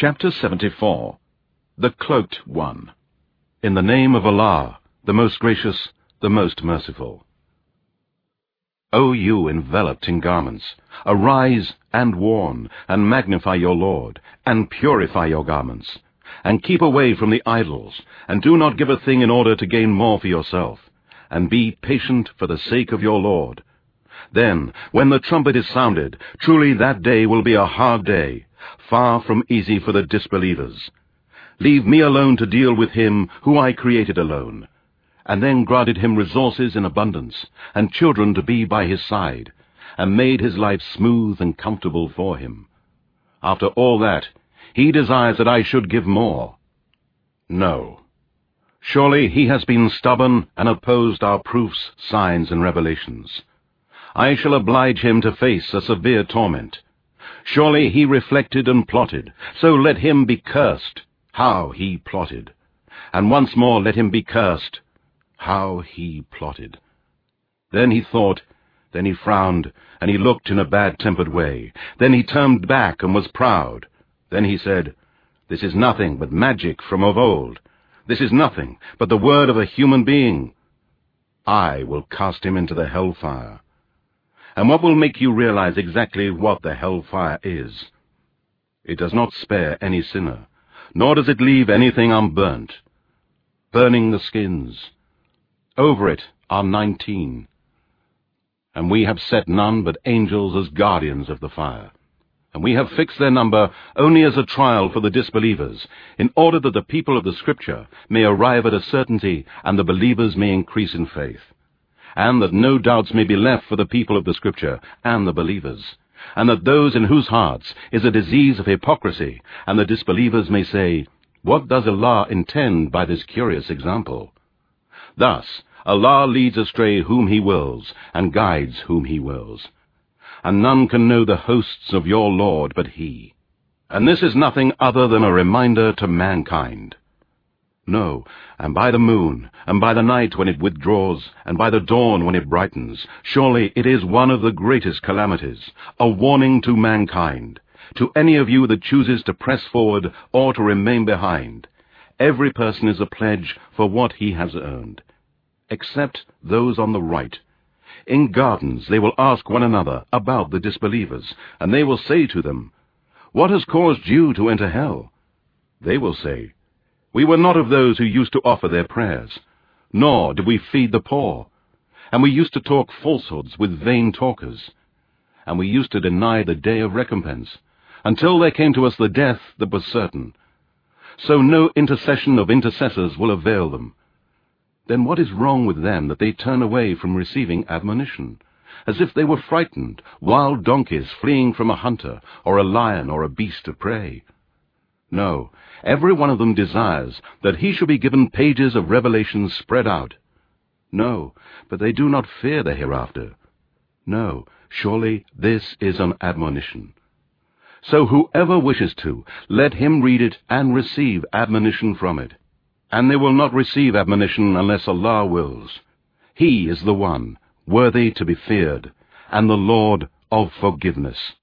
Chapter 74 The Cloaked One In the name of Allah, the most gracious, the most merciful. O you enveloped in garments, arise and warn, and magnify your Lord, and purify your garments, and keep away from the idols, and do not give a thing in order to gain more for yourself, and be patient for the sake of your Lord. Then, when the trumpet is sounded, truly that day will be a hard day, far from easy for the disbelievers. Leave me alone to deal with him who I created alone, and then granted him resources in abundance, and children to be by his side, and made his life smooth and comfortable for him. After all that, he desires that I should give more. No. Surely he has been stubborn and opposed our proofs, signs, and revelations. I shall oblige him to face a severe torment. Surely he reflected and plotted, so let him be cursed. How he plotted! And once more let him be cursed. How he plotted! Then he thought, then he frowned, and he looked in a bad-tempered way. Then he turned back and was proud. Then he said, This is nothing but magic from of old. This is nothing but the word of a human being. I will cast him into the hellfire. And what will make you realize exactly what the hellfire is? It does not spare any sinner, nor does it leave anything unburnt. Burning the skins. Over it are nineteen. And we have set none but angels as guardians of the fire. And we have fixed their number only as a trial for the disbelievers, in order that the people of the Scripture may arrive at a certainty and the believers may increase in faith and that no doubts may be left for the people of the Scripture and the believers, and that those in whose hearts is a disease of hypocrisy, and the disbelievers may say, What does Allah intend by this curious example? Thus, Allah leads astray whom He wills, and guides whom He wills. And none can know the hosts of your Lord but He. And this is nothing other than a reminder to mankind. No, and by the moon, and by the night when it withdraws, and by the dawn when it brightens, surely it is one of the greatest calamities, a warning to mankind, to any of you that chooses to press forward or to remain behind. Every person is a pledge for what he has earned, except those on the right. In gardens they will ask one another about the disbelievers, and they will say to them, What has caused you to enter hell? They will say, we were not of those who used to offer their prayers, nor did we feed the poor, and we used to talk falsehoods with vain talkers, and we used to deny the day of recompense, until there came to us the death that was certain. So no intercession of intercessors will avail them. Then what is wrong with them that they turn away from receiving admonition, as if they were frightened, wild donkeys fleeing from a hunter, or a lion, or a beast of prey? No, every one of them desires that he should be given pages of revelations spread out. No, but they do not fear the hereafter. No, surely this is an admonition. So whoever wishes to, let him read it and receive admonition from it. And they will not receive admonition unless Allah wills. He is the one, worthy to be feared, and the Lord of forgiveness.